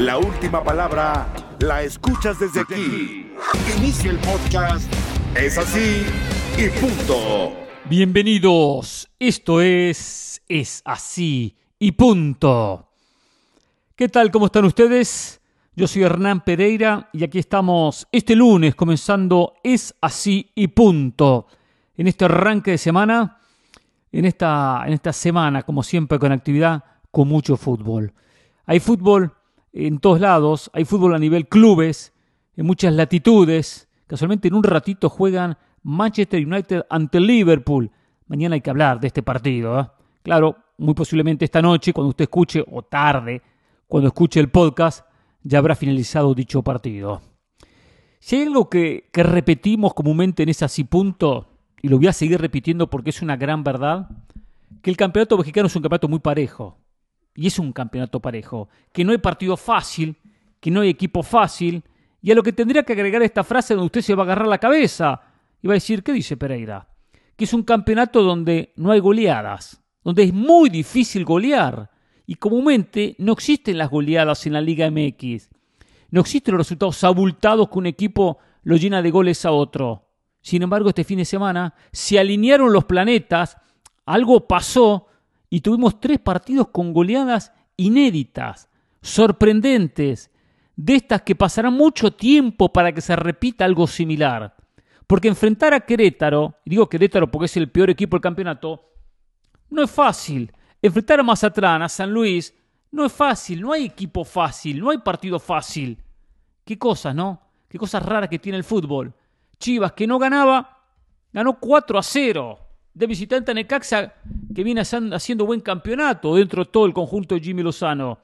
La última palabra la escuchas desde aquí. Inicia el podcast. Es así y punto. Bienvenidos. Esto es Es así y punto. ¿Qué tal? ¿Cómo están ustedes? Yo soy Hernán Pereira y aquí estamos este lunes comenzando Es así y punto. En este arranque de semana, en esta, en esta semana, como siempre, con actividad, con mucho fútbol. Hay fútbol en todos lados, hay fútbol a nivel clubes, en muchas latitudes. Casualmente en un ratito juegan Manchester United ante Liverpool. Mañana hay que hablar de este partido. ¿eh? Claro, muy posiblemente esta noche, cuando usted escuche, o tarde, cuando escuche el podcast, ya habrá finalizado dicho partido. Si hay algo que, que repetimos comúnmente en ese así punto, y lo voy a seguir repitiendo porque es una gran verdad, que el campeonato mexicano es un campeonato muy parejo y es un campeonato parejo, que no hay partido fácil, que no hay equipo fácil, y a lo que tendría que agregar esta frase donde usted se va a agarrar la cabeza y va a decir, ¿qué dice Pereira? Que es un campeonato donde no hay goleadas, donde es muy difícil golear, y comúnmente no existen las goleadas en la Liga MX. No existen los resultados abultados que un equipo lo llena de goles a otro. Sin embargo, este fin de semana se alinearon los planetas, algo pasó y tuvimos tres partidos con goleadas inéditas, sorprendentes, de estas que pasará mucho tiempo para que se repita algo similar. Porque enfrentar a Querétaro, digo Querétaro porque es el peor equipo del campeonato, no es fácil. Enfrentar a Mazatlán, a San Luis, no es fácil, no hay equipo fácil, no hay partido fácil. Qué cosas, ¿no? Qué cosas raras que tiene el fútbol. Chivas, que no ganaba, ganó 4 a 0 de visitante a Necaxa, que viene haciendo buen campeonato dentro de todo el conjunto de Jimmy Lozano.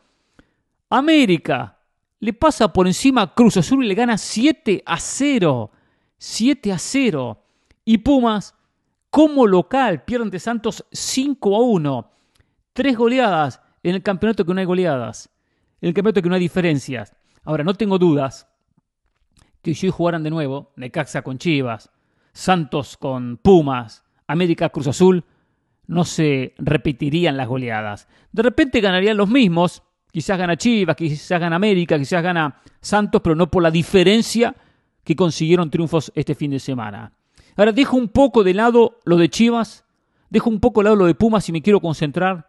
América le pasa por encima a Cruz Azul y le gana 7 a 0. 7 a 0. Y Pumas, como local, pierde ante Santos 5 a 1. Tres goleadas en el campeonato que no hay goleadas. En el campeonato que no hay diferencias. Ahora, no tengo dudas que si hoy jugaran de nuevo, Necaxa con Chivas, Santos con Pumas, América Cruz Azul, no se repetirían las goleadas. De repente ganarían los mismos, quizás gana Chivas, quizás gana América, quizás gana Santos, pero no por la diferencia que consiguieron triunfos este fin de semana. Ahora dejo un poco de lado lo de Chivas, dejo un poco de lado lo de Pumas y me quiero concentrar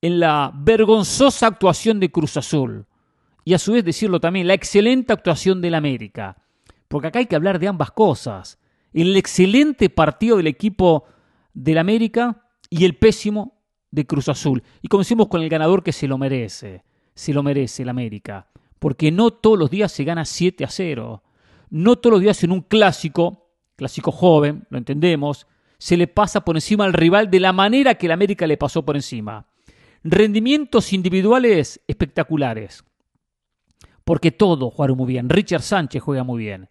en la vergonzosa actuación de Cruz Azul. Y a su vez decirlo también, la excelente actuación del América. Porque acá hay que hablar de ambas cosas el excelente partido del equipo del América y el pésimo de Cruz Azul. Y comencemos con el ganador que se lo merece. Se lo merece el América. Porque no todos los días se gana 7 a 0. No todos los días en un clásico, clásico joven, lo entendemos, se le pasa por encima al rival de la manera que el América le pasó por encima. Rendimientos individuales espectaculares. Porque todos jugaron muy bien. Richard Sánchez juega muy bien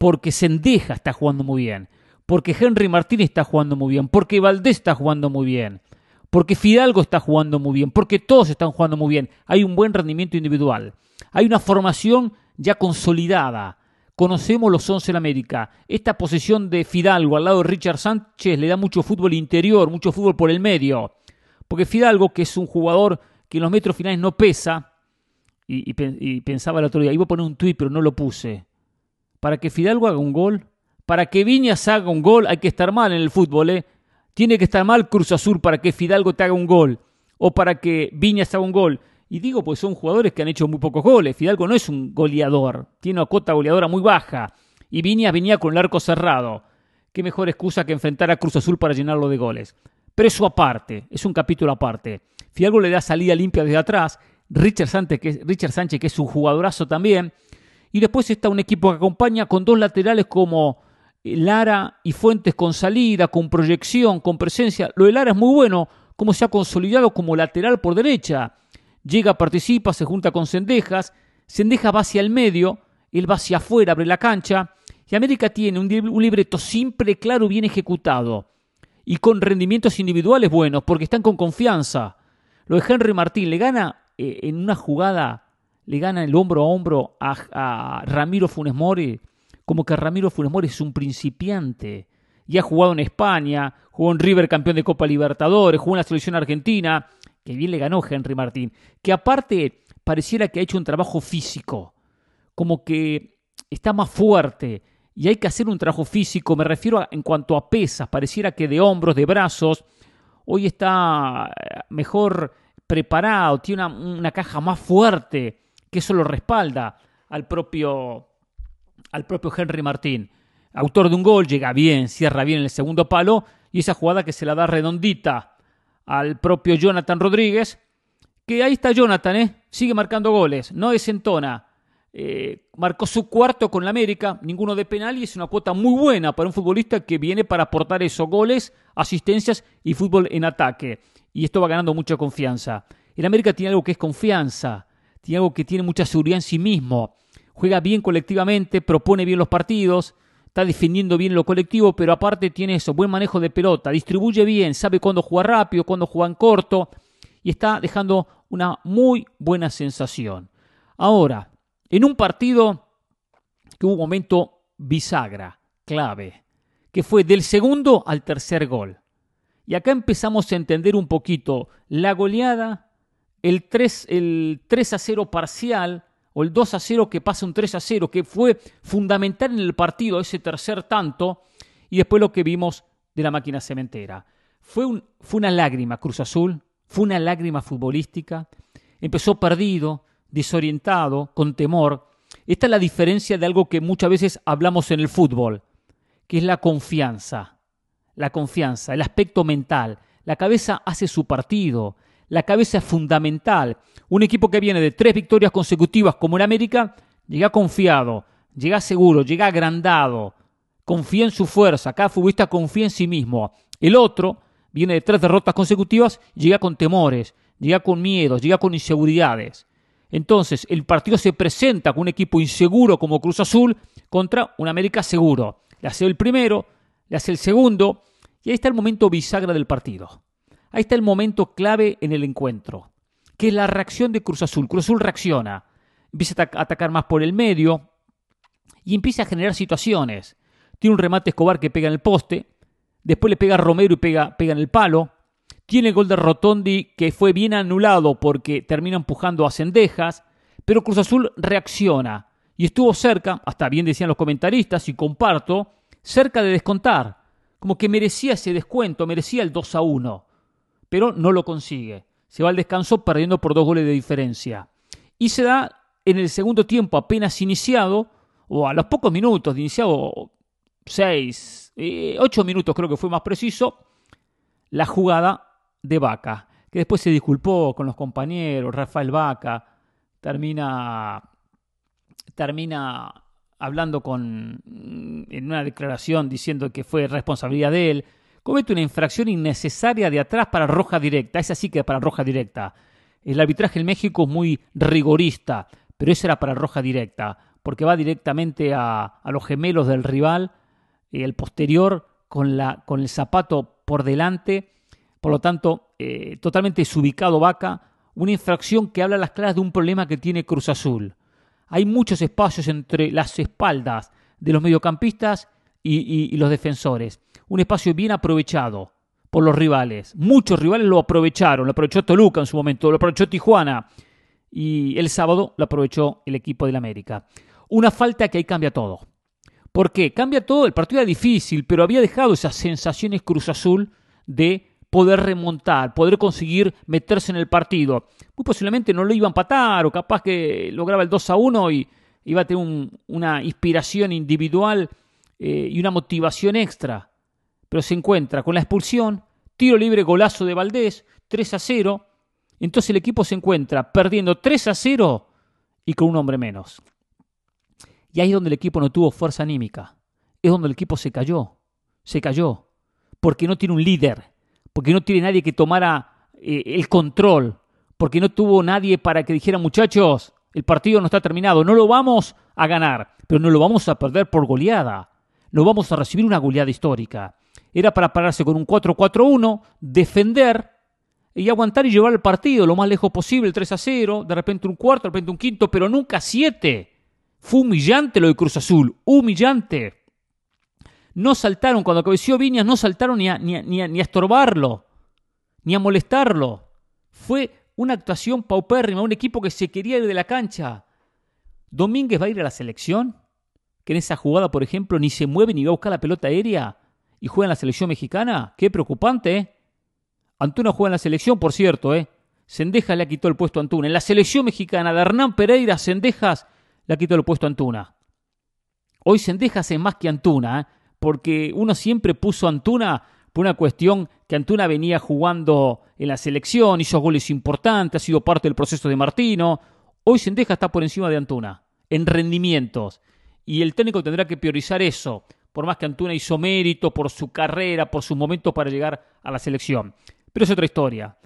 porque Sendeja está jugando muy bien, porque Henry Martínez está jugando muy bien, porque Valdés está jugando muy bien, porque Fidalgo está jugando muy bien, porque todos están jugando muy bien. Hay un buen rendimiento individual. Hay una formación ya consolidada. Conocemos los 11 en América. Esta posición de Fidalgo al lado de Richard Sánchez le da mucho fútbol interior, mucho fútbol por el medio. Porque Fidalgo, que es un jugador que en los metros finales no pesa, y, pensaba el otro día, iba a poner un tuit, pero no lo puse para que Fidalgo haga un gol, para que Viñas haga un gol, hay que estar mal en el fútbol, ¿eh? Tiene que estar mal Cruz Azul para que Fidalgo te haga un gol, o para que Viñas haga un gol. Y digo, pues son jugadores que han hecho muy pocos goles. Fidalgo no es un goleador, tiene una cota goleadora muy baja. Y Viñas venía con el arco cerrado. Qué mejor excusa que enfrentar a Cruz Azul para llenarlo de goles. Pero eso aparte, es un capítulo aparte. Fidalgo le da salida limpia desde atrás. Richard Sánchez, que, Richard Sánchez, que es un jugadorazo también, y después está un equipo que acompaña con dos laterales como Lara y Fuentes con salida, con proyección, con presencia. Lo de Lara es muy bueno, como se ha consolidado como lateral por derecha. Llega, participa, se junta con Sendejas. Sendejas va hacia el medio, él va hacia afuera, abre la cancha. Y América tiene un, libreto simple, claro, bien ejecutado. Y con rendimientos individuales buenos, porque están con confianza. Lo de Henry Martín le gana eh, en una jugada le gana el hombro a hombro a, Ramiro Funes Mori, como que Ramiro Funes Mori es un principiante. Y ha jugado en España, jugó en River campeón de Copa Libertadores, jugó en la selección argentina, que bien le ganó Henry Martín. Que aparte pareciera que ha hecho un trabajo físico, como que está más fuerte y hay que hacer un trabajo físico, me refiero en cuanto a pesas, pareciera que de hombros, de brazos, hoy está eh, mejor preparado, tiene una, una caja más fuerte, que eso lo respalda al propio, al propio Henry Martín. Autor de un gol, llega bien, cierra bien el segundo palo y esa jugada que se la da redondita al propio Jonathan Rodríguez, que ahí está Jonathan, ¿eh? sigue marcando goles, no desentona. Eh, marcó su cuarto con la América, ninguno de penal y es una cuota muy buena para un futbolista que viene para aportar esos goles, asistencias y fútbol en ataque. Y esto va ganando mucha confianza. El América tiene algo que es confianza, algo que tiene mucha seguridad en sí mismo. Juega bien colectivamente, propone bien los partidos, está defendiendo bien lo colectivo, pero aparte tiene eso, buen manejo de pelota, distribuye bien, sabe cuándo jugar rápido, cuándo jugar en corto y está dejando una muy buena sensación. Ahora, en un partido que hubo un momento bisagra, clave, que fue del segundo al tercer gol. Y acá empezamos a entender un poquito la goleada, el 3, el 3 a 0 parcial o el 2 a 0 que pasa un 3 a 0, que fue fundamental en el partido, ese tercer tanto, y después lo que vimos de la máquina cementera. Fue, un, fue una lágrima Cruz Azul, fue una lágrima futbolística, empezó perdido, desorientado, con temor. Esta es la diferencia de algo que muchas veces hablamos en el fútbol, que es la confianza. La confianza, el aspecto mental. La cabeza hace su partido, la cabeza es fundamental. Un equipo que viene de tres victorias consecutivas como en América, llega confiado, llega seguro, llega agrandado, confía en su fuerza, cada futbolista confía en sí mismo. El otro viene de tres derrotas consecutivas, llega con temores, llega con miedos, llega con inseguridades. Entonces, el partido se presenta con un equipo inseguro como Cruz Azul contra un América seguro. Le hace el primero, le hace el segundo, y ahí está el momento bisagra del partido. Ahí está el momento clave en el encuentro, que es la reacción de Cruz Azul. Cruz Azul reacciona, empieza a atacar más por el medio y empieza a generar situaciones. Tiene un remate Escobar que pega en el poste, después le pega a Romero y pega, pega en el palo. Tiene el gol de Rotondi que fue bien anulado porque termina empujando a Cendejas, pero Cruz Azul reacciona y estuvo cerca, hasta bien decían los comentaristas y comparto, cerca de descontar, como que merecía ese descuento, merecía el 2 a 1 pero no lo consigue. Se va al descanso perdiendo por dos goles de diferencia. Y se da en el segundo tiempo apenas iniciado, o a los pocos minutos de iniciado, seis, eh, ocho minutos creo que fue más preciso, la jugada de Vaca, que después se disculpó con los compañeros, Rafael Vaca, termina, termina hablando con, en una declaración diciendo que fue responsabilidad de él, comete una infracción innecesaria de atrás para roja directa. Esa sí que para roja directa. El arbitraje en México es muy rigorista, pero esa era para roja directa, porque va directamente a, los gemelos del rival, y el posterior con, la, con el zapato por delante. Por lo tanto, eh, totalmente desubicado Vaca. Una infracción que habla a las claras de un problema que tiene Cruz Azul. Hay muchos espacios entre las espaldas de los mediocampistas y los defensores un espacio bien aprovechado por los rivales. Muchos rivales lo aprovecharon, lo aprovechó Toluca en su momento, lo aprovechó Tijuana y el sábado lo aprovechó el equipo del América. Una falta que ahí cambia todo. ¿Por qué? Cambia todo, el partido era difícil, pero había dejado esas sensaciones Cruz Azul de poder remontar, poder conseguir meterse en el partido. Muy posiblemente no lo iba a empatar o capaz que lograba el 2 a 1 y iba a tener una inspiración individual eh, y una motivación extra pero se encuentra con la expulsión, tiro libre, golazo de Valdés, 3 a 0. Entonces el equipo se encuentra perdiendo 3 a 0 y con un hombre menos. Y ahí es donde el equipo no tuvo fuerza anímica. Es donde el equipo se cayó. Se cayó. Porque no tiene un líder. Porque no tiene nadie que tomara eh, el control. Porque no tuvo nadie para que dijera, muchachos, el partido no está terminado. No lo vamos a ganar. Pero no lo vamos a perder por goleada. No vamos a recibir una goleada histórica era para pararse con un 4-4-1, defender y aguantar y llevar el partido lo más lejos posible, 3 a 0, de repente un cuarto, de repente un quinto, pero nunca siete. Fue humillante lo de Cruz Azul, humillante. No saltaron, cuando cabeció Viñas, no saltaron ni a, ni, ni a estorbarlo, ni a molestarlo. Fue Una actuación paupérrima, un equipo que se quería ir de la cancha. ¿Domínguez va a ir a la selección? Que en esa jugada, por ejemplo, ni se mueve ni va a buscar la pelota aérea y juega en la selección mexicana. Qué preocupante, ¿eh? Antuna juega en la selección, por cierto, ¿eh? Sendejas le quitado el puesto a Antuna. En la selección mexicana de Hernán Pereira, Sendejas le quitado el puesto a Antuna. Hoy Sendejas es más que Antuna, ¿eh? porque uno siempre puso Antuna por una cuestión que Antuna venía jugando en la selección, hizo goles importantes, ha sido parte del proceso de Martino. Hoy Sendejas está por encima de Antuna, en rendimientos. Y el técnico tendrá que priorizar eso, por más que Antuna hizo mérito por su carrera, por sus momentos para llegar a la selección. Pero es otra historia.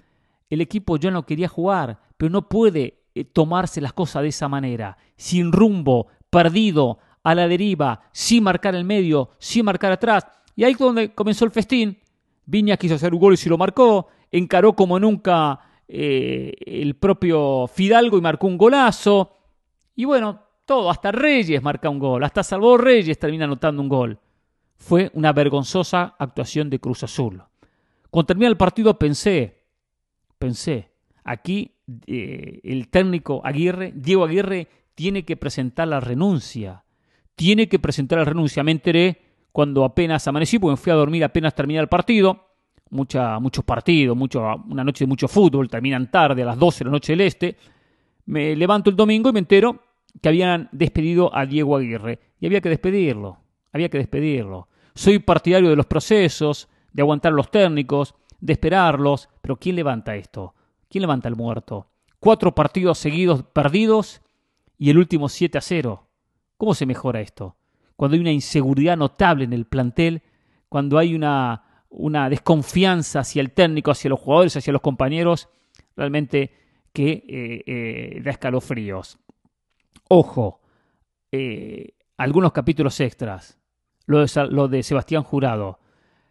El equipo ya no quería jugar, pero no puede eh, tomarse las cosas de esa manera, sin rumbo, perdido, a la deriva, sin marcar el medio, sin marcar atrás. Y ahí es donde comenzó el festín. Viña quiso hacer un gol y se lo marcó. Encaró como nunca eh, el propio Fidalgo y marcó un golazo. Y bueno, todo, hasta Reyes marca un gol. Hasta Salvador Reyes termina anotando un gol. Fue una vergonzosa actuación de Cruz Azul. Cuando termina el partido pensé, pensé, aquí eh, el técnico Aguirre, Diego Aguirre, tiene que presentar la renuncia. Tiene que presentar la renuncia. Me enteré cuando apenas amanecí, porque me fui a dormir apenas terminé el partido. Mucha, muchos partidos, una noche de mucho fútbol, terminan tarde, a las 12 de la noche del este. Me levanto el domingo y me entero que habían despedido a Diego Aguirre. Y había que despedirlo, había que despedirlo. Soy partidario de los procesos, de aguantar a los técnicos, de esperarlos. Pero ¿quién levanta esto? ¿Quién levanta el muerto? Cuatro partidos seguidos perdidos y el último 7 a 0. ¿Cómo se mejora esto? Cuando hay una inseguridad notable en el plantel, cuando hay una, una desconfianza hacia el técnico, hacia los jugadores, hacia los compañeros, realmente que eh, eh, da escalofríos. Ojo, eh, algunos capítulos extras. Lo de, lo de Sebastián Jurado.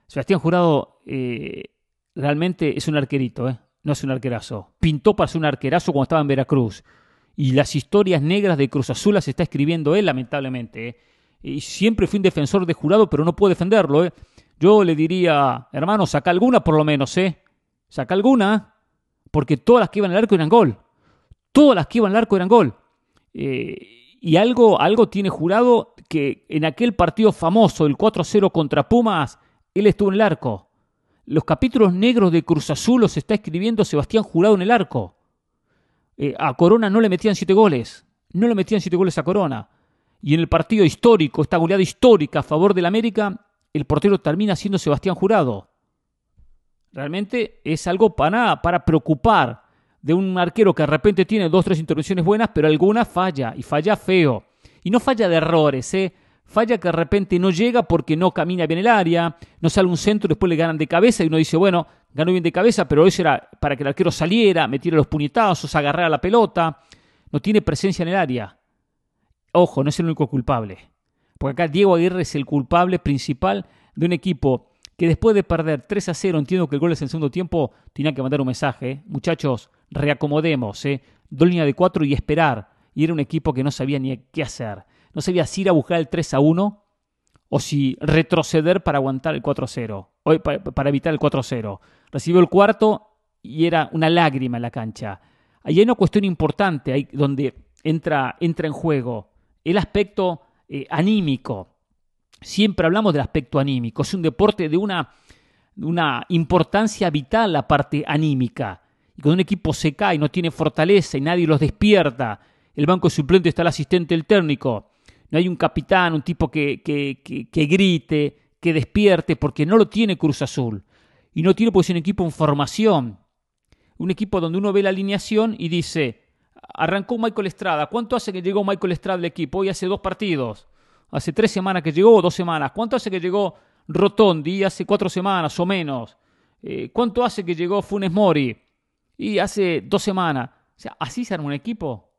Sebastián Jurado eh, realmente es un arquerito, ¿eh? no es un arquerazo. Pintó para ser un arquerazo cuando estaba en Veracruz. Y las historias negras de Cruz Azul las está escribiendo él, lamentablemente. Y siempre fui un defensor de jurado, pero no puedo defenderlo. Yo le diría, hermano, saca alguna por lo menos, ¿eh? Saca alguna, porque todas las que iban al arco eran gol. Todas las que iban al arco eran gol. Y algo, algo tiene jurado que en aquel partido famoso, el 4-0 contra Pumas, él estuvo en el arco. Los capítulos negros de Cruz Azul los está escribiendo Sebastián Jurado en el arco. Eh, a Corona no le metían siete goles. No le metían siete goles a Corona. Y en el partido histórico, esta goleada histórica a favor del América, el portero termina siendo Sebastián Jurado. Realmente es algo para, para preocupar de un arquero que de repente tiene dos, tres intervenciones buenas, pero alguna falla, y falla feo. Y no falla de errores, ¿eh? Falla que de repente no llega porque no camina bien el área, no sale un centro, después le ganan de cabeza y uno dice, bueno, ganó bien de cabeza, pero eso era para que el arquero saliera, metiera los puñetazos, agarrara la pelota. No tiene presencia en el área. Ojo, no es el único culpable. Porque acá Diego Aguirre es el culpable principal de un equipo que después de perder 3 a 0, entiendo que el gol es en segundo tiempo, tenía que mandar un mensaje. ¿eh? Muchachos, reacomodemos, ¿eh? dos líneas de cuatro y esperar. Y era un equipo que no sabía ni qué hacer. No sabía si ir a buscar el 3 a 1 o si retroceder para aguantar el 4 a 0, o para evitar el 4 a 0. Recibió el cuarto y era una lágrima en la cancha. Ahí hay una cuestión importante ahí donde entra, entra en juego el aspecto eh, anímico. Siempre hablamos del aspecto anímico. Es un deporte de una, una importancia vital la parte anímica. Y cuando un equipo se cae, no tiene fortaleza y nadie los despierta, el banco suplente está el asistente el técnico, no hay un capitán, un tipo que, que, grite, que despierte, porque no lo tiene Cruz Azul. Y no tiene pues un equipo en formación. Un equipo donde uno ve la alineación y dice, arrancó Michael Estrada. ¿Cuánto hace que llegó Michael Estrada al equipo? Hoy hace dos partidos. Hace tres semanas que llegó dos semanas. ¿Cuánto hace que llegó Rotondi? Hace cuatro semanas o menos. Eh, ¿Cuánto hace que llegó Funes Mori? Y hace dos semanas. O sea, así se arma un equipo.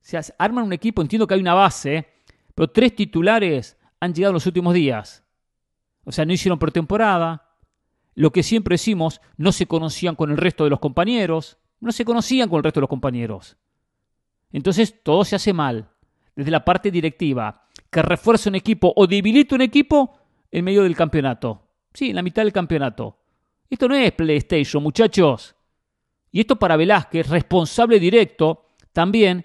Se arma un equipo, entiendo que hay una base, pero tres titulares han llegado en los últimos días. O sea, no hicieron pretemporada. Lo que siempre decimos, no se conocían con el resto de los compañeros. No se conocían con el resto de los compañeros. Entonces todo se hace mal. Desde la parte directiva, que refuerza un equipo o debilita un equipo en medio del campeonato. Sí, en la mitad del campeonato. Esto no es PlayStation, muchachos. Y esto para Velázquez, responsable directo también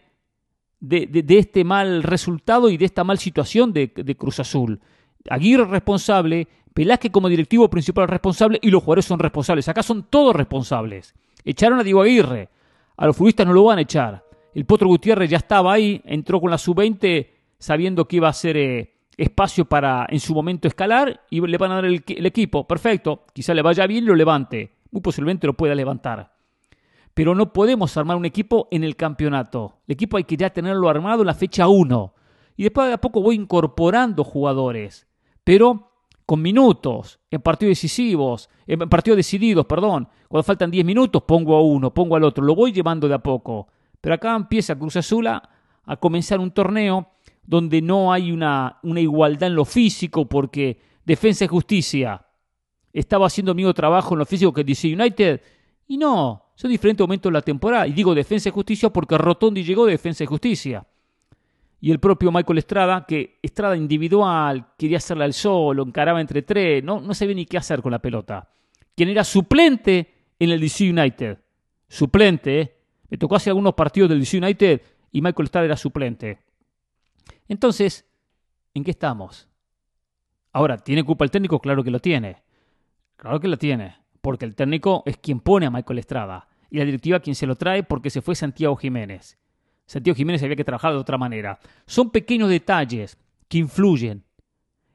de, este mal resultado y de esta mal situación de, Cruz Azul. Aguirre responsable, Velázquez como directivo principal responsable y los jugadores son responsables. Acá son todos responsables. Echaron a Diego Aguirre. A los futbolistas no lo van a echar. El Potro Gutiérrez ya estaba ahí, entró con la sub-20 sabiendo que iba a ser eh, espacio para en su momento escalar y le van a dar el, equipo. Perfecto, quizá le vaya bien y lo levante. Muy posiblemente lo pueda levantar. Pero no podemos armar un equipo en el campeonato. El equipo hay que ya tenerlo armado en la fecha 1. Y después de a poco voy incorporando jugadores. Pero con minutos, en partidos decisivos, en partidos decididos, perdón. Cuando faltan 10 minutos pongo a uno, pongo al otro. Lo voy llevando de a poco. Pero acá empieza Cruz Azul a, a comenzar un torneo donde no hay una, una igualdad en lo físico, porque Defensa y Justicia estaba haciendo el mismo trabajo en lo físico que DC United, y no, son diferentes momentos de la temporada. Y digo Defensa y Justicia porque Rotondi llegó de Defensa y Justicia. Y el propio Michael Estrada, que Estrada individual, quería hacerla al solo, encaraba entre tres, no, no sabía ni qué hacer con la pelota. Quien era suplente en el DC United. Suplente, ¿eh? Me tocó hacer algunos partidos del DC United y Michael Estrada era suplente. Entonces, ¿en qué estamos? Ahora, ¿tiene culpa el técnico? Claro que lo tiene. Claro que lo tiene. Porque el técnico es quien pone a Michael Estrada. Y la directiva quien se lo trae porque se fue Santiago Jiménez. Santiago Jiménez había que trabajar de otra manera. Son pequeños detalles que influyen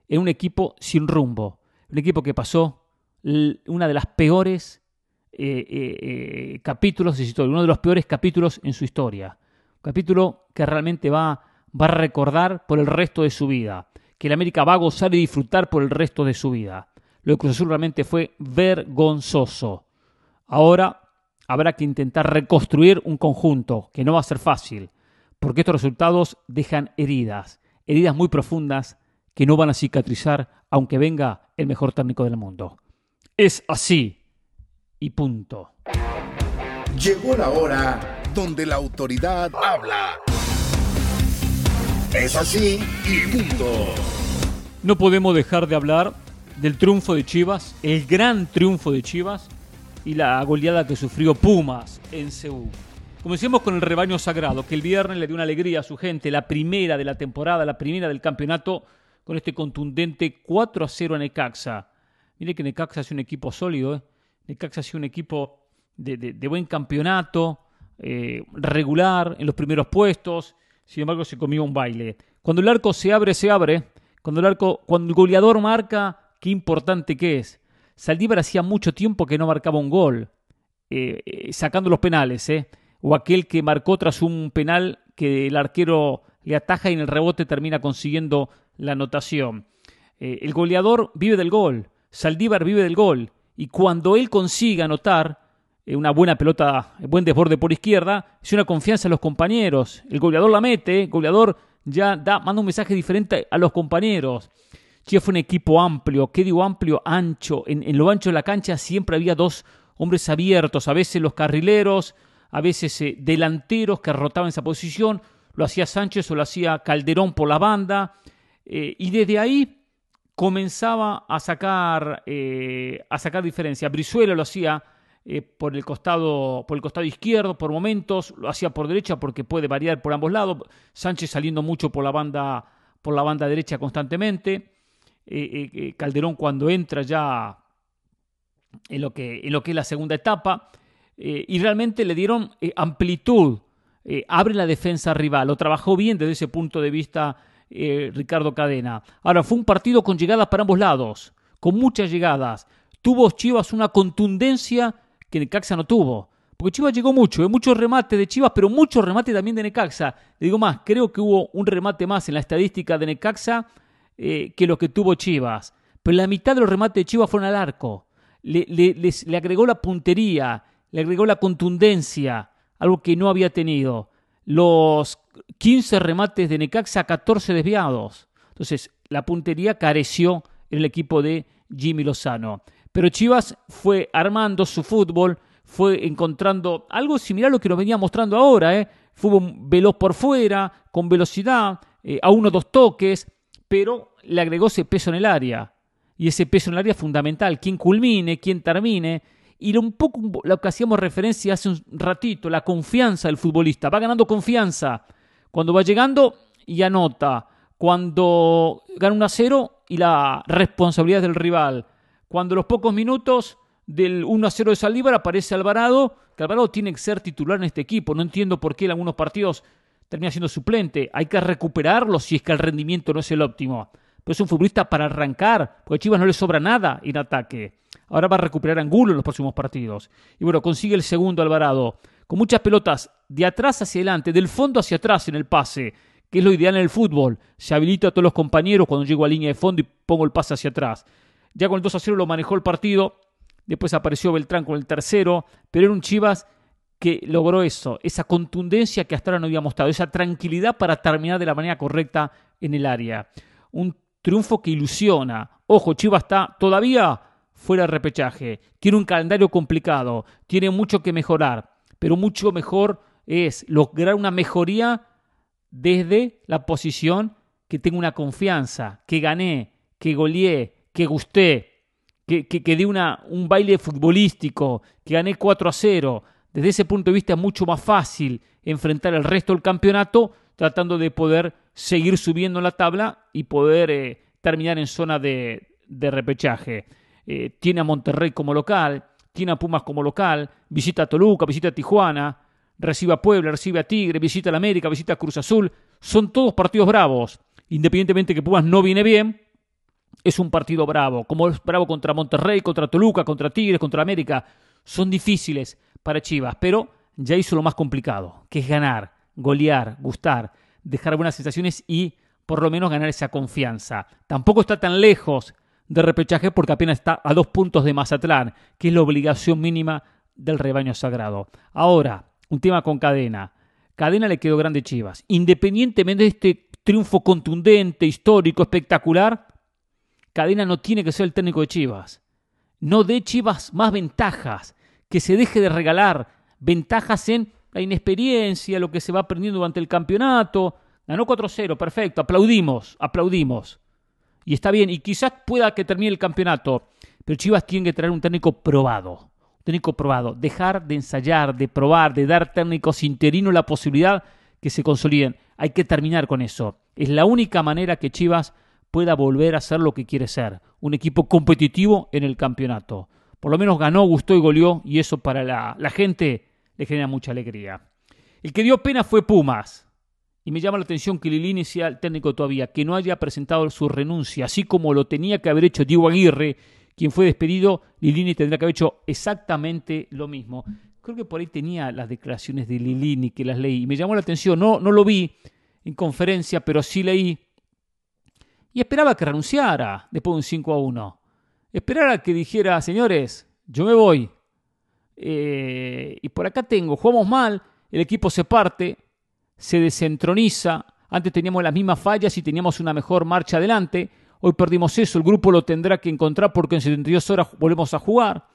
en un equipo sin rumbo. Un equipo que pasó una de las peores eh, eh, eh, capítulos de su historia, uno de los peores capítulos en su historia. Un capítulo que realmente va va a recordar por el resto de su vida, que el América va a gozar y disfrutar por el resto de su vida. Lo de Cruz Azul realmente fue vergonzoso. Ahora habrá que intentar reconstruir un conjunto, que no va a ser fácil, porque estos resultados dejan heridas, heridas muy profundas que no van a cicatrizar aunque venga el mejor técnico del mundo. Es así y punto. Llegó la hora donde la autoridad habla. Es así y punto. No podemos dejar de hablar del triunfo de Chivas, el gran triunfo de Chivas y la goleada que sufrió Pumas en Seúl. Comencemos con el rebaño sagrado, que el viernes le dio una alegría a su gente, la primera de la temporada, la primera del campeonato, con este contundente 4 a 0 a Necaxa. Mire que Necaxa es un equipo sólido, ¿eh? Necaxa es un equipo de, buen campeonato, eh, regular en los primeros puestos, sin embargo se comió un baile. Cuando el arco se abre, se abre. Cuando el arco, cuando el goleador marca, qué importante que es. Saldívar hacía mucho tiempo que no marcaba un gol, eh, eh, sacando los penales, ¿eh? o aquel que marcó tras un penal que el arquero le ataja y en el rebote termina consiguiendo la anotación. el goleador vive del gol, Saldívar vive del gol, y cuando él consiga anotar, eh, una buena pelota, buen desborde por izquierda, es una confianza en los compañeros. El goleador la mete, el goleador ya da, manda un mensaje diferente a los compañeros. Chivas fue un equipo amplio, ¿qué digo amplio? Ancho. En, lo ancho de la cancha siempre había dos hombres abiertos, a veces los carrileros, a veces eh, delanteros que rotaban esa posición. Lo hacía Sánchez o lo hacía Calderón por la banda. Eh, y desde ahí comenzaba a sacar, a sacar diferencia. Brizuela lo hacía eh, por, el costado, por el costado izquierdo por momentos, lo hacía por derecha porque puede variar por ambos lados, Sánchez saliendo mucho por la banda, por la banda derecha constantemente, eh, eh, Calderón cuando entra ya en lo que, en lo que es la segunda etapa, y realmente le dieron amplitud, abre la defensa rival, lo trabajó bien desde ese punto de vista Ricardo Cadena. Ahora, fue un partido con llegadas para ambos lados, con muchas llegadas. Tuvo Chivas una contundencia que Necaxa no tuvo. Porque Chivas llegó mucho, ¿eh? muchos remates de Chivas, pero muchos remates también de Necaxa. Le digo más, creo que hubo un remate más en la estadística de Necaxa eh, que lo que tuvo Chivas. Pero la mitad de los remates de Chivas fueron al arco. Le, le agregó la puntería, le agregó la contundencia, algo que no había tenido. Los 15 remates de Necaxa, 14 desviados. Entonces, la puntería careció en el equipo de Jimmy Lozano. Pero Chivas fue armando su fútbol, fue encontrando algo similar a lo que nos venía mostrando ahora, ¿eh? Fútbol veloz por fuera, con velocidad, eh, a uno dos toques, pero le agregó ese peso en el área. Y ese peso en el área es fundamental. Quien culmine, quien termine. Y un poco lo que hacíamos referencia hace un ratito, la confianza del futbolista. Va ganando confianza. Cuando va llegando y anota. Cuando gana un a 0 y la responsabilidad del rival. Cuando los pocos minutos del 1 a 0 de Saldívar aparece Alvarado, que Alvarado tiene que ser titular en este equipo. No entiendo por qué en algunos partidos termina siendo suplente. Hay que recuperarlo si es que el rendimiento no es el óptimo. Pero es un futbolista para arrancar, porque a Chivas no le sobra nada en ataque. Ahora va a recuperar Angulo en los próximos partidos. Y bueno, consigue el segundo Alvarado. Con muchas pelotas de atrás hacia adelante, del fondo hacia atrás en el pase, que es lo ideal en el fútbol. Se habilita a todos los compañeros cuando llego a línea de fondo y pongo el pase hacia atrás. Ya con el 2 a 0 lo manejó el partido. Después apareció Beltrán con el tercero. Pero era un Chivas que logró eso, esa contundencia que hasta ahora no había mostrado, esa tranquilidad para terminar de la manera correcta en el área. Un triunfo que ilusiona. Ojo, Chivas está todavía fuera de repechaje, tiene un calendario complicado, tiene mucho que mejorar, pero mucho mejor es lograr una mejoría desde la posición que tengo una confianza, que gané, que goleé, que gusté, que, que, di una, un baile futbolístico, que gané 4 a 0. Desde ese punto de vista mucho más fácil enfrentar el resto del campeonato tratando de poder seguir subiendo la tabla y poder eh, terminar en zona de, de repechaje. Eh, tiene a Monterrey como local, tiene a Pumas como local, visita a Toluca, visita a Tijuana, recibe a Puebla, recibe a Tigre, visita a América, visita a Cruz Azul. Son todos partidos bravos. Independientemente que Pumas no viene bien, es un partido bravo. Como es bravo contra Monterrey, contra Toluca, contra Tigres, contra América. Son difíciles para Chivas, pero ya hizo lo más complicado, que es ganar, golear, gustar, dejar buenas sensaciones y por lo menos ganar esa confianza. Tampoco está tan lejos de repechaje porque apenas está a dos puntos de Mazatlán, que es la obligación mínima del rebaño sagrado. Ahora, un tema con cadena. Cadena le quedó grande Chivas. Independientemente de este triunfo contundente, histórico, espectacular, Cadena no tiene que ser el técnico de Chivas. No dé Chivas más ventajas que se deje de regalar ventajas en la inexperiencia, lo que se va aprendiendo durante el campeonato. Ganó 4-0, perfecto, aplaudimos, aplaudimos. Y está bien, y quizás pueda que termine el campeonato, pero Chivas tiene que traer un técnico probado. Un técnico probado. Dejar de ensayar, de probar, de dar técnicos interinos la posibilidad que se consoliden. Hay que terminar con eso. Es la única manera que Chivas pueda volver a ser lo que quiere ser. Un equipo competitivo en el campeonato por lo menos ganó, gustó y goleó, y eso para la, gente le genera mucha alegría. El que dio pena fue Pumas. Y me llama la atención que Lilini sea el técnico todavía, que no haya presentado su renuncia, así como lo tenía que haber hecho Diego Aguirre, quien fue despedido, Lilini tendrá que haber hecho exactamente lo mismo. Creo que por ahí tenía las declaraciones de Lilini que las leí y me llamó la atención, no, no lo vi en conferencia, pero sí leí. Y esperaba que renunciara después de un 5 a 1 esperar a que dijera, señores, yo me voy. Eh, y por acá tengo, jugamos mal, el equipo se parte, se desentroniza. Antes teníamos las mismas fallas y teníamos una mejor marcha adelante. Hoy perdimos eso, el grupo lo tendrá que encontrar porque en 72 horas volvemos a jugar.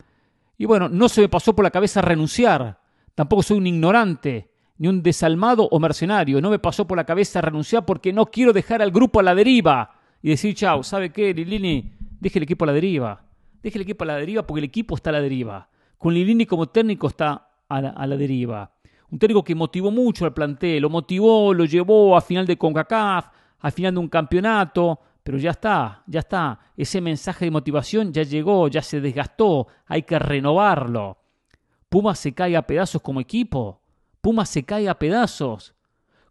Y bueno, no se me pasó por la cabeza renunciar. Tampoco soy un ignorante, ni un desalmado o mercenario. No me pasó por la cabeza renunciar porque no quiero dejar al grupo a la deriva y decir, chao, ¿sabe qué, Lilini? Deje el equipo a la deriva. Deje el equipo a la deriva porque el equipo está a la deriva. Con Lilini como técnico está a la, deriva. Un técnico que motivó mucho al plantel, lo motivó, lo llevó a final de CONCACAF, a final de un campeonato, pero ya está, ya está. Ese mensaje de motivación ya llegó, ya se desgastó, hay que renovarlo. Puma se cae a pedazos como equipo. Puma se cae a pedazos.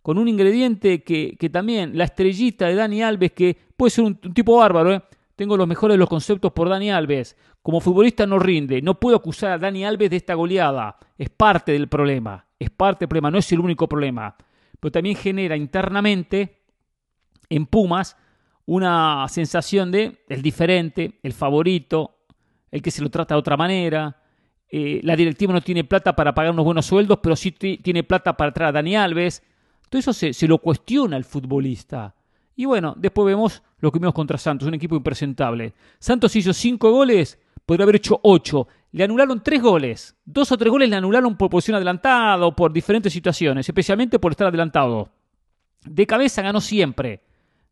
Con un ingrediente que, también, la estrellita de Dani Alves, que puede ser un, un tipo bárbaro, ¿eh? Tengo los mejores de los conceptos por Dani Alves. Como futbolista no rinde. No puedo acusar a Dani Alves de esta goleada. Es parte del problema. Es parte del problema. No es el único problema. Pero también genera internamente en Pumas una sensación de el diferente, el favorito, el que se lo trata de otra manera. Eh, la directiva no tiene plata para pagar unos buenos sueldos, pero sí tiene plata para traer a Dani Alves. Todo eso se, lo cuestiona el futbolista. Y bueno, después vemos lo que vimos contra Santos, un equipo impresentable. Santos hizo cinco goles, podría haber hecho ocho. Le anularon tres goles. Dos o tres goles le anularon por posición adelantada o por diferentes situaciones, especialmente por estar adelantado. De cabeza ganó siempre.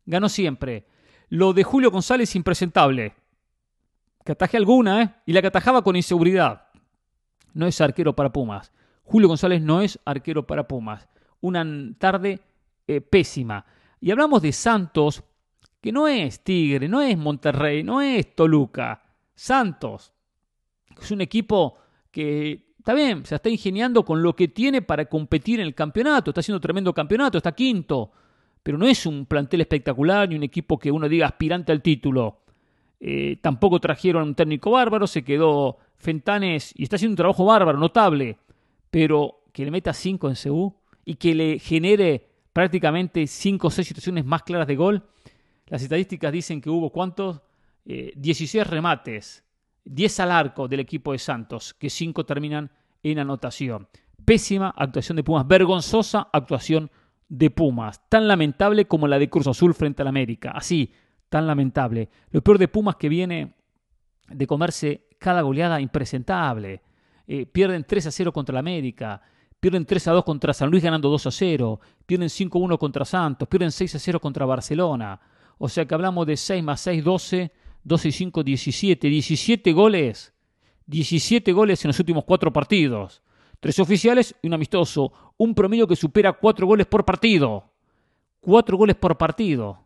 Ganó siempre. Lo de Julio González impresentable. Que ataje alguna, ¿eh? Y la que atajaba con inseguridad. no es arquero para Pumas. Julio González no es arquero para Pumas. Una tarde eh, pésima. Y hablamos de Santos, que no es Tigre, no es Monterrey, no es Toluca. Santos. Es un equipo que está bien, se está ingeniando con lo que tiene para competir en el campeonato. Está haciendo tremendo campeonato, está quinto. Pero no es un plantel espectacular ni un equipo que uno diga aspirante al título. Eh, tampoco trajeron un técnico bárbaro, se quedó Fentanes y está haciendo un trabajo bárbaro, notable. Pero que le meta 5 en CU y que le genere prácticamente 5 o 6 situaciones más claras de gol. Las estadísticas dicen que hubo cuántos? 16 eh, remates, 10 al arco del equipo de Santos, que 5 terminan en anotación. Pésima actuación de Pumas, vergonzosa actuación de Pumas, tan lamentable como la de Cruz Azul frente al América. Así, tan lamentable. Lo peor de Pumas que viene de comerse cada goleada impresentable. Eh, pierden 3 a 0 contra el América, pierden 3 a 2 contra San Luis ganando 2 a 0, pierden 5 a 1 contra Santos, pierden 6 a 0 contra Barcelona. O sea que hablamos de 6 más 6, 12, 12 y 5, 17. 17 goles. 17 goles en los últimos 4 partidos. Tres oficiales y un amistoso. Un promedio que supera 4 goles por partido. 4 goles por partido.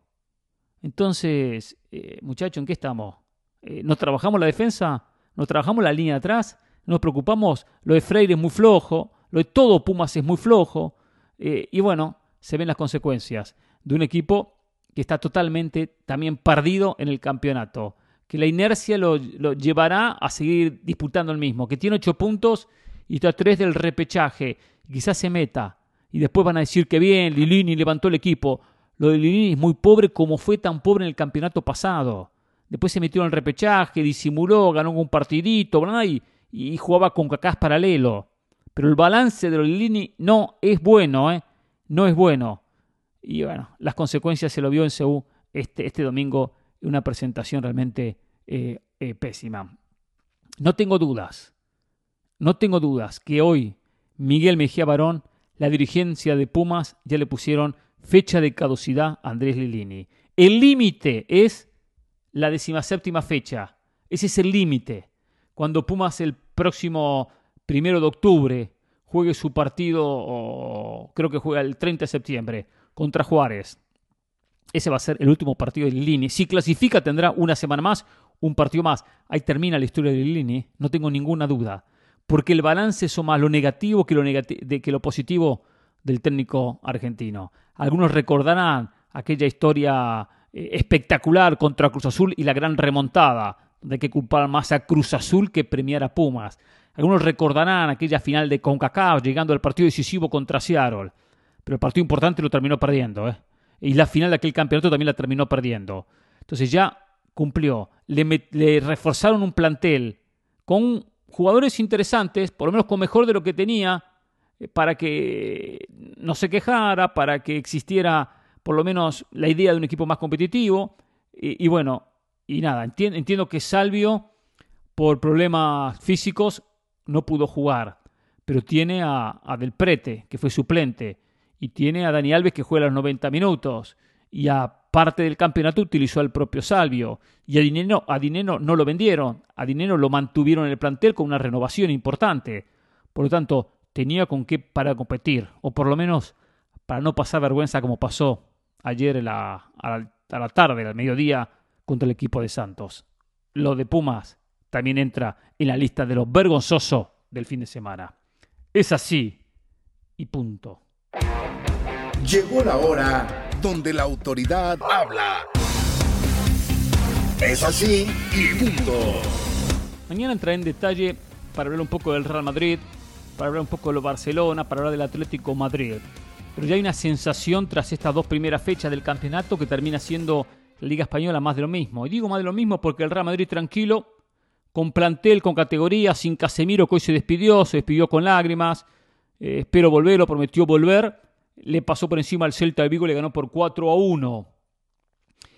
Entonces, eh, muchachos, ¿en qué estamos? Eh, ¿Nos trabajamos la defensa? ¿Nos trabajamos la línea de atrás? ¿Nos preocupamos? Lo de Freire es muy flojo. Lo de todo Pumas es muy flojo. Eh, y bueno, se ven las consecuencias de un equipo que está totalmente también perdido en el campeonato. Que la inercia lo, llevará a seguir disputando el mismo. Que tiene ocho puntos y está tres del repechaje. quizás se meta. Y después van a decir que bien, Lilini levantó el equipo. Lo de Lilini es muy pobre como fue tan pobre en el campeonato pasado. Después se metió en el repechaje, disimuló, ganó un partidito, y, y, jugaba con cacás paralelo. Pero el balance de los Lilini no es bueno, ¿eh? No es bueno. Y bueno, las consecuencias se lo vio en Seúl este, este domingo, una presentación realmente eh, eh, pésima. No tengo dudas, no tengo dudas que hoy Miguel Mejía Barón, la dirigencia de Pumas, ya le pusieron fecha de caducidad a Andrés Lilini. El límite es la decimaséptima fecha. Ese es el límite. Cuando Pumas el próximo primero de octubre juegue su partido, creo que juega el 30 de septiembre, contra Juárez. Ese va a ser el último partido de Lilini. Si clasifica tendrá una semana más, un partido más. Ahí termina la historia de Lilini, no tengo ninguna duda. Porque el balance es más lo negativo que lo, de, que lo positivo del técnico argentino. Algunos recordarán aquella historia eh, espectacular contra Cruz Azul y la gran remontada, hay que culpar más a Cruz Azul que premiar a Pumas. Algunos recordarán aquella final de CONCACAF llegando al partido decisivo contra Seattle pero el partido importante lo terminó perdiendo. ¿eh? Y la final de aquel campeonato también la terminó perdiendo. Entonces ya cumplió. Le, reforzaron un plantel con jugadores interesantes, por lo menos con mejor de lo que tenía, eh, para que no se quejara, para que existiera por lo menos la idea de un equipo más competitivo. Y, bueno, y nada, entiendo, que Salvio, por problemas físicos, no pudo jugar, pero tiene a, Del Prete, que fue suplente y tiene a Dani Alves que juega los 90 minutos y a parte del campeonato utilizó al propio Salvio y a Dinero, a Dinero no lo vendieron, a Dinero lo mantuvieron en el plantel con una renovación importante. Por lo tanto, tenía con qué para competir, o por lo menos para no pasar vergüenza como pasó ayer a la tarde, al mediodía, contra el equipo de Santos. Lo de Pumas también entra en la lista de lo vergonzoso del fin de semana. Es así y punto. Llegó la hora donde la autoridad habla. Es así y punto. Mañana entraré en detalle para hablar un poco del Real Madrid, para hablar un poco de lo Barcelona, para hablar del Atlético Madrid. Pero ya hay una sensación tras estas dos primeras fechas del campeonato que termina siendo la Liga Española más de lo mismo. Y digo más de lo mismo porque el Real Madrid tranquilo, con plantel, con categoría, sin Casemiro que hoy se despidió, se despidió con lágrimas. Eh, espero volver, lo prometió volver le pasó por encima al Celta de Vigo le ganó por 4 a 1.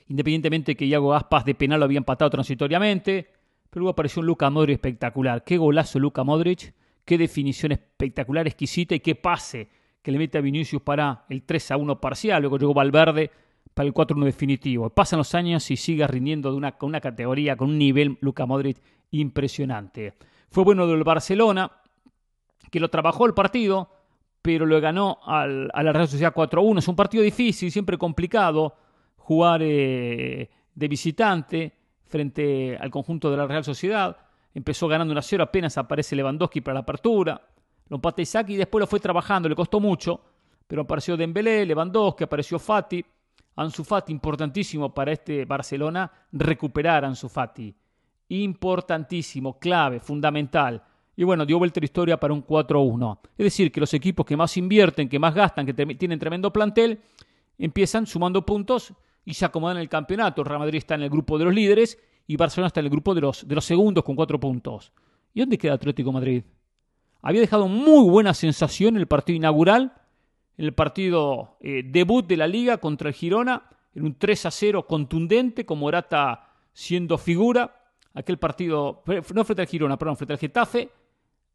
Independientemente que Iago Aspas de penal lo había empatado transitoriamente, pero luego apareció un Luca Modric espectacular. Qué golazo Luca Modric, qué definición espectacular, exquisita y qué pase que le mete a Vinicius para el 3 a 1 parcial. Luego llegó Valverde para el 4 a 1 definitivo. Pasan los años y sigue rindiendo de una, con una categoría, con un nivel Luca Modric impresionante. Fue bueno del Barcelona, que lo trabajó el partido, pero lo ganó al, a la Real Sociedad 4-1. Es un partido difícil, siempre complicado jugar eh, de visitante frente al conjunto de la Real Sociedad. Empezó ganando 1-0, apenas aparece Lewandowski para la apertura. Lo empata Isaac y después lo fue trabajando, le costó mucho, pero apareció Dembélé, Lewandowski, apareció Fati. Ansu Fati, importantísimo para este Barcelona, recuperar a Ansu Fati. Importantísimo, clave, fundamental. Y bueno, dio vuelta la historia para un 4-1. Es decir, que los equipos que más invierten, que más gastan, que tienen tremendo plantel, empiezan sumando puntos y se acomodan el campeonato. Real Madrid está en el grupo de los líderes y Barcelona está en el grupo de los, de los segundos con cuatro puntos. ¿Y dónde queda Atlético Madrid? Había dejado muy buena sensación en el partido inaugural, en el partido eh, debut de la liga contra el Girona, en un 3 a 0 contundente, con Morata siendo figura. Aquel partido, no frente al Girona, perdón, frente al Getafe,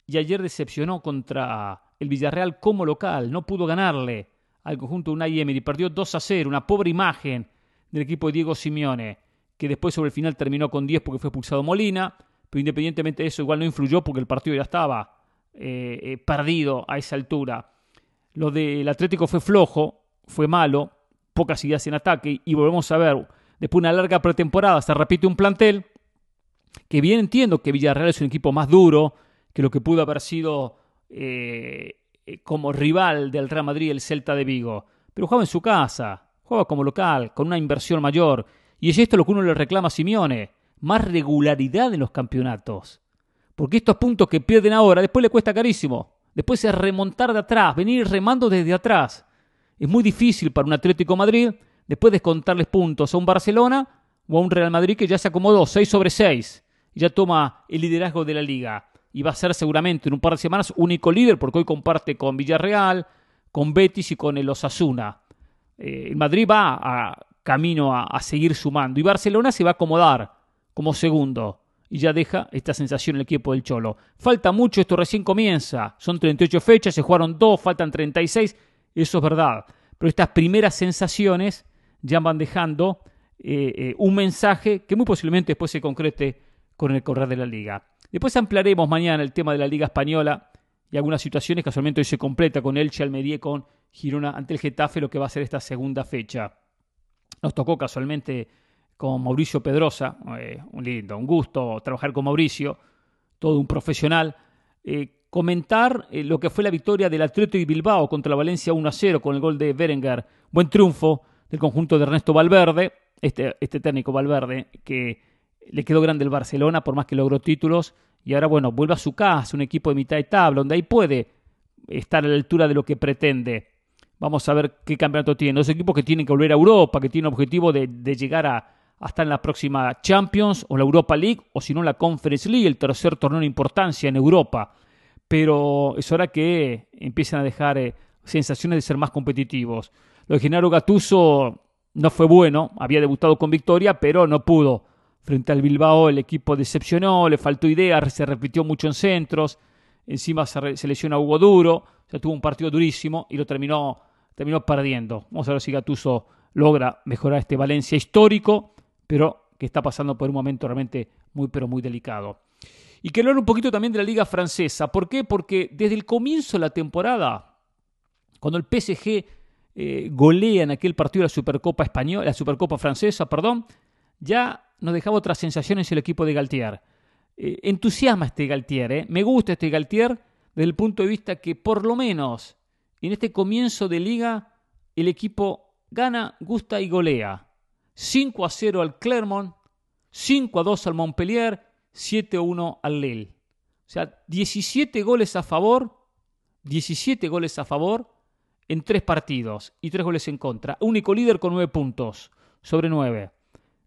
y ayer decepcionó contra el Villarreal como local, no pudo ganarle al conjunto de Unai Emery, perdió 2 a 0, una pobre imagen del equipo de Diego Simeone, que después sobre el final terminó con 10 porque fue expulsado Molina, pero independientemente de eso igual no influyó porque el partido ya estaba eh, eh, perdido a esa altura. Lo del Atlético fue flojo, fue malo, pocas ideas en ataque y volvemos a ver, después de una larga pretemporada se repite un plantel que bien entiendo que Villarreal es un equipo más duro, que lo que pudo haber sido eh, eh, como rival del Real Madrid el Celta de Vigo. Pero jugaba en su casa, jugaba como local, con una inversión mayor. Y es esto lo que uno le reclama a Simeone, más regularidad en los campeonatos. Porque estos puntos que pierden ahora, después le cuesta carísimo. Después es remontar de atrás, venir remando desde atrás. Es muy difícil para un Atlético Madrid después descontarles puntos a un Barcelona o a un Real Madrid que ya se acomodó 6 sobre 6 y ya toma el liderazgo de la liga. Y va a ser seguramente en un par de semanas único líder porque hoy comparte con Villarreal, con Betis y con el Osasuna. Eh, el Madrid va a camino a, seguir sumando. Y Barcelona se va a acomodar como segundo. Y ya deja esta sensación el equipo del Cholo. Falta mucho, esto recién comienza, son 38 fechas, se jugaron dos, faltan 36, eso es verdad, pero estas primeras sensaciones ya van dejando eh, eh, un mensaje que muy posiblemente después se concrete con el correr de la liga. Después ampliaremos mañana el tema de la Liga Española y algunas situaciones. Casualmente hoy se completa con Elche, Almería con Girona ante el Getafe, lo que va a ser esta segunda fecha. Nos tocó casualmente con Mauricio Pedrosa, eh, un lindo, un gusto trabajar con Mauricio, todo un profesional. Eh, comentar eh, lo que fue la victoria del Atlético de Bilbao contra la Valencia 1 a 0 con el gol de Berenguer. Buen triunfo del conjunto de Ernesto Valverde, este, este técnico Valverde, que le quedó grande el Barcelona por más que logró títulos y ahora bueno, vuelve a su casa, un equipo de mitad de tabla, donde ahí puede estar a la altura de lo que pretende. Vamos a ver qué campeonato tiene. Dos equipos que tienen que volver a Europa, que tienen objetivo de, llegar a, hasta en la próxima Champions o la Europa League, o si no la Conference League, el tercer torneo de importancia en Europa. Pero es hora que empiecen a dejar eh, sensaciones de ser más competitivos. Lo de Genaro Gatuso no fue bueno, había debutado con victoria, pero no pudo Frente al Bilbao el equipo decepcionó, le faltó idea, se repitió mucho en centros, encima se, lesionó a Hugo Duro, o tuvo un partido durísimo y lo terminó, terminó perdiendo. Vamos a ver si Gatuso logra mejorar este Valencia histórico, pero que está pasando por un momento realmente muy, pero muy delicado. Y quiero hablar un poquito también de la liga francesa. ¿Por qué? Porque desde el comienzo de la temporada, cuando el PSG eh, golea en aquel partido la Supercopa española, la Supercopa francesa, perdón, ya nos dejaba otras sensaciones el equipo de Galtier. Eh, entusiasma este Galtier, eh. me gusta este Galtier desde el punto de vista que por lo menos en este comienzo de liga el equipo gana, gusta y golea. 5 a 0 al Clermont, 5 a 2 al Montpellier, 7 a 1 al Lille. O sea, 17 goles a favor, 17 goles a favor en 3 partidos y 3 goles en contra. Único líder con 9 puntos sobre 9.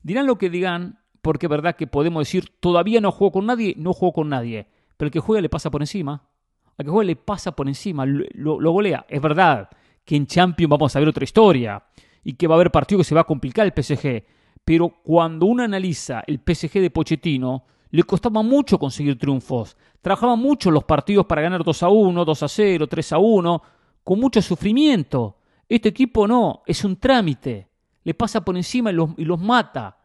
Dirán lo que digan, porque es verdad que podemos decir, todavía no juego con nadie, no juego con nadie. Pero el que juega le pasa por encima. Al que juega le pasa por encima, lo, golea. Es verdad que en Champions vamos a ver otra historia y que va a haber partido que se va a complicar el PSG. Pero cuando uno analiza el PSG de Pochettino, le costaba mucho conseguir triunfos. Trabajaba mucho los partidos para ganar 2 a 1, 2 a 0, 3 a 1, con mucho sufrimiento. Este equipo no, es un trámite. Le pasa por encima y los mata.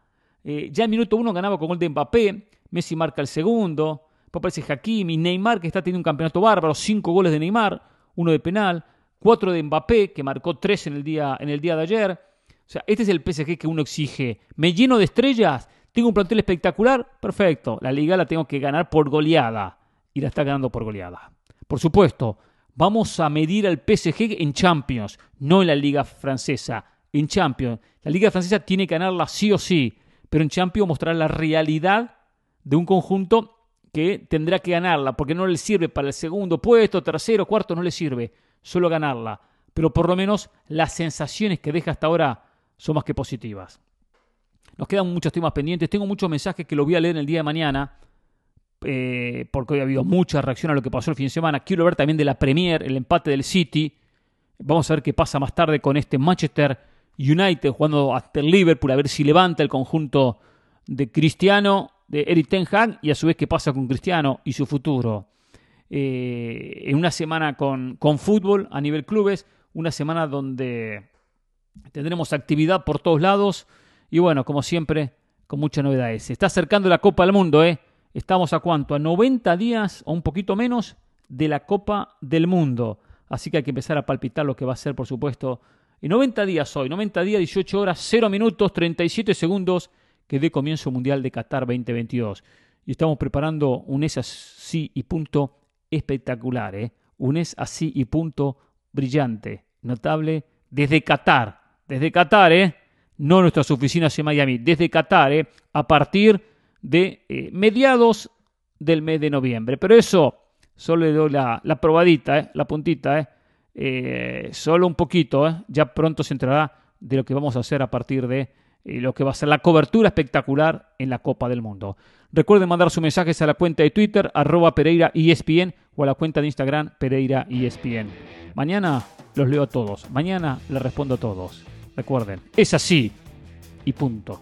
Eh, ya en minuto uno ganaba con gol de Mbappé, Messi marca el segundo, aparece Hakimi, Neymar que está teniendo un campeonato bárbaro, cinco goles de Neymar, uno de penal, cuatro de Mbappé que marcó tres en el día, en el día de ayer. O sea, este es el PSG que uno exige. ¿Me lleno de estrellas? ¿Tengo un plantel espectacular? Perfecto. La liga la tengo que ganar por goleada. Y la está ganando por goleada. Por supuesto, vamos a medir al PSG en Champions, no en la liga francesa. En Champions. La liga francesa tiene que ganarla sí o sí. Pero en Champions mostrar la realidad de un conjunto que tendrá que ganarla, porque no le sirve para el segundo puesto, tercero, cuarto, no le sirve, solo ganarla. Pero por lo menos las sensaciones que deja hasta ahora son más que positivas. Nos quedan muchos temas pendientes, tengo muchos mensajes que lo voy a leer el día de mañana, eh, porque hoy ha habido mucha reacción a lo que pasó el fin de semana. Quiero ver también de la Premier, el empate del City. Vamos a ver qué pasa más tarde con este Manchester United jugando hasta el Liverpool, a ver si levanta el conjunto de Cristiano de Eric Ten Hag y a su vez qué pasa con Cristiano y su futuro. Eh, en una semana con, con fútbol a nivel clubes, una semana donde tendremos actividad por todos lados y bueno, como siempre, con muchas novedades. Se está acercando la Copa del Mundo, ¿eh? Estamos a cuánto? A 90 días o un poquito menos de la Copa del Mundo. Así que hay que empezar a palpitar lo que va a ser, por supuesto, en 90 días hoy. 90 días, 18 horas, 0 minutos, 37 segundos que dé comienzo Mundial de Qatar 2022. Y estamos preparando un es así y punto espectacular, ¿eh? un es así y punto brillante, notable, desde Qatar, desde Qatar, ¿eh? no nuestras oficinas en Miami, desde Qatar, ¿eh? a partir de eh, mediados del mes de noviembre. Pero eso solo le doy la, la probadita, ¿eh? la puntita, ¿eh? Eh, solo un poquito, ¿eh? ya pronto se entrará de lo que vamos a hacer a partir de y lo que va a ser la cobertura espectacular en la Copa del Mundo. Recuerden mandar sus mensajes a la cuenta de Twitter, arroba Pereira ESPN, o a la cuenta de Instagram, Pereira ESPN. Mañana los leo a todos, mañana les respondo a todos. Recuerden, es así y punto.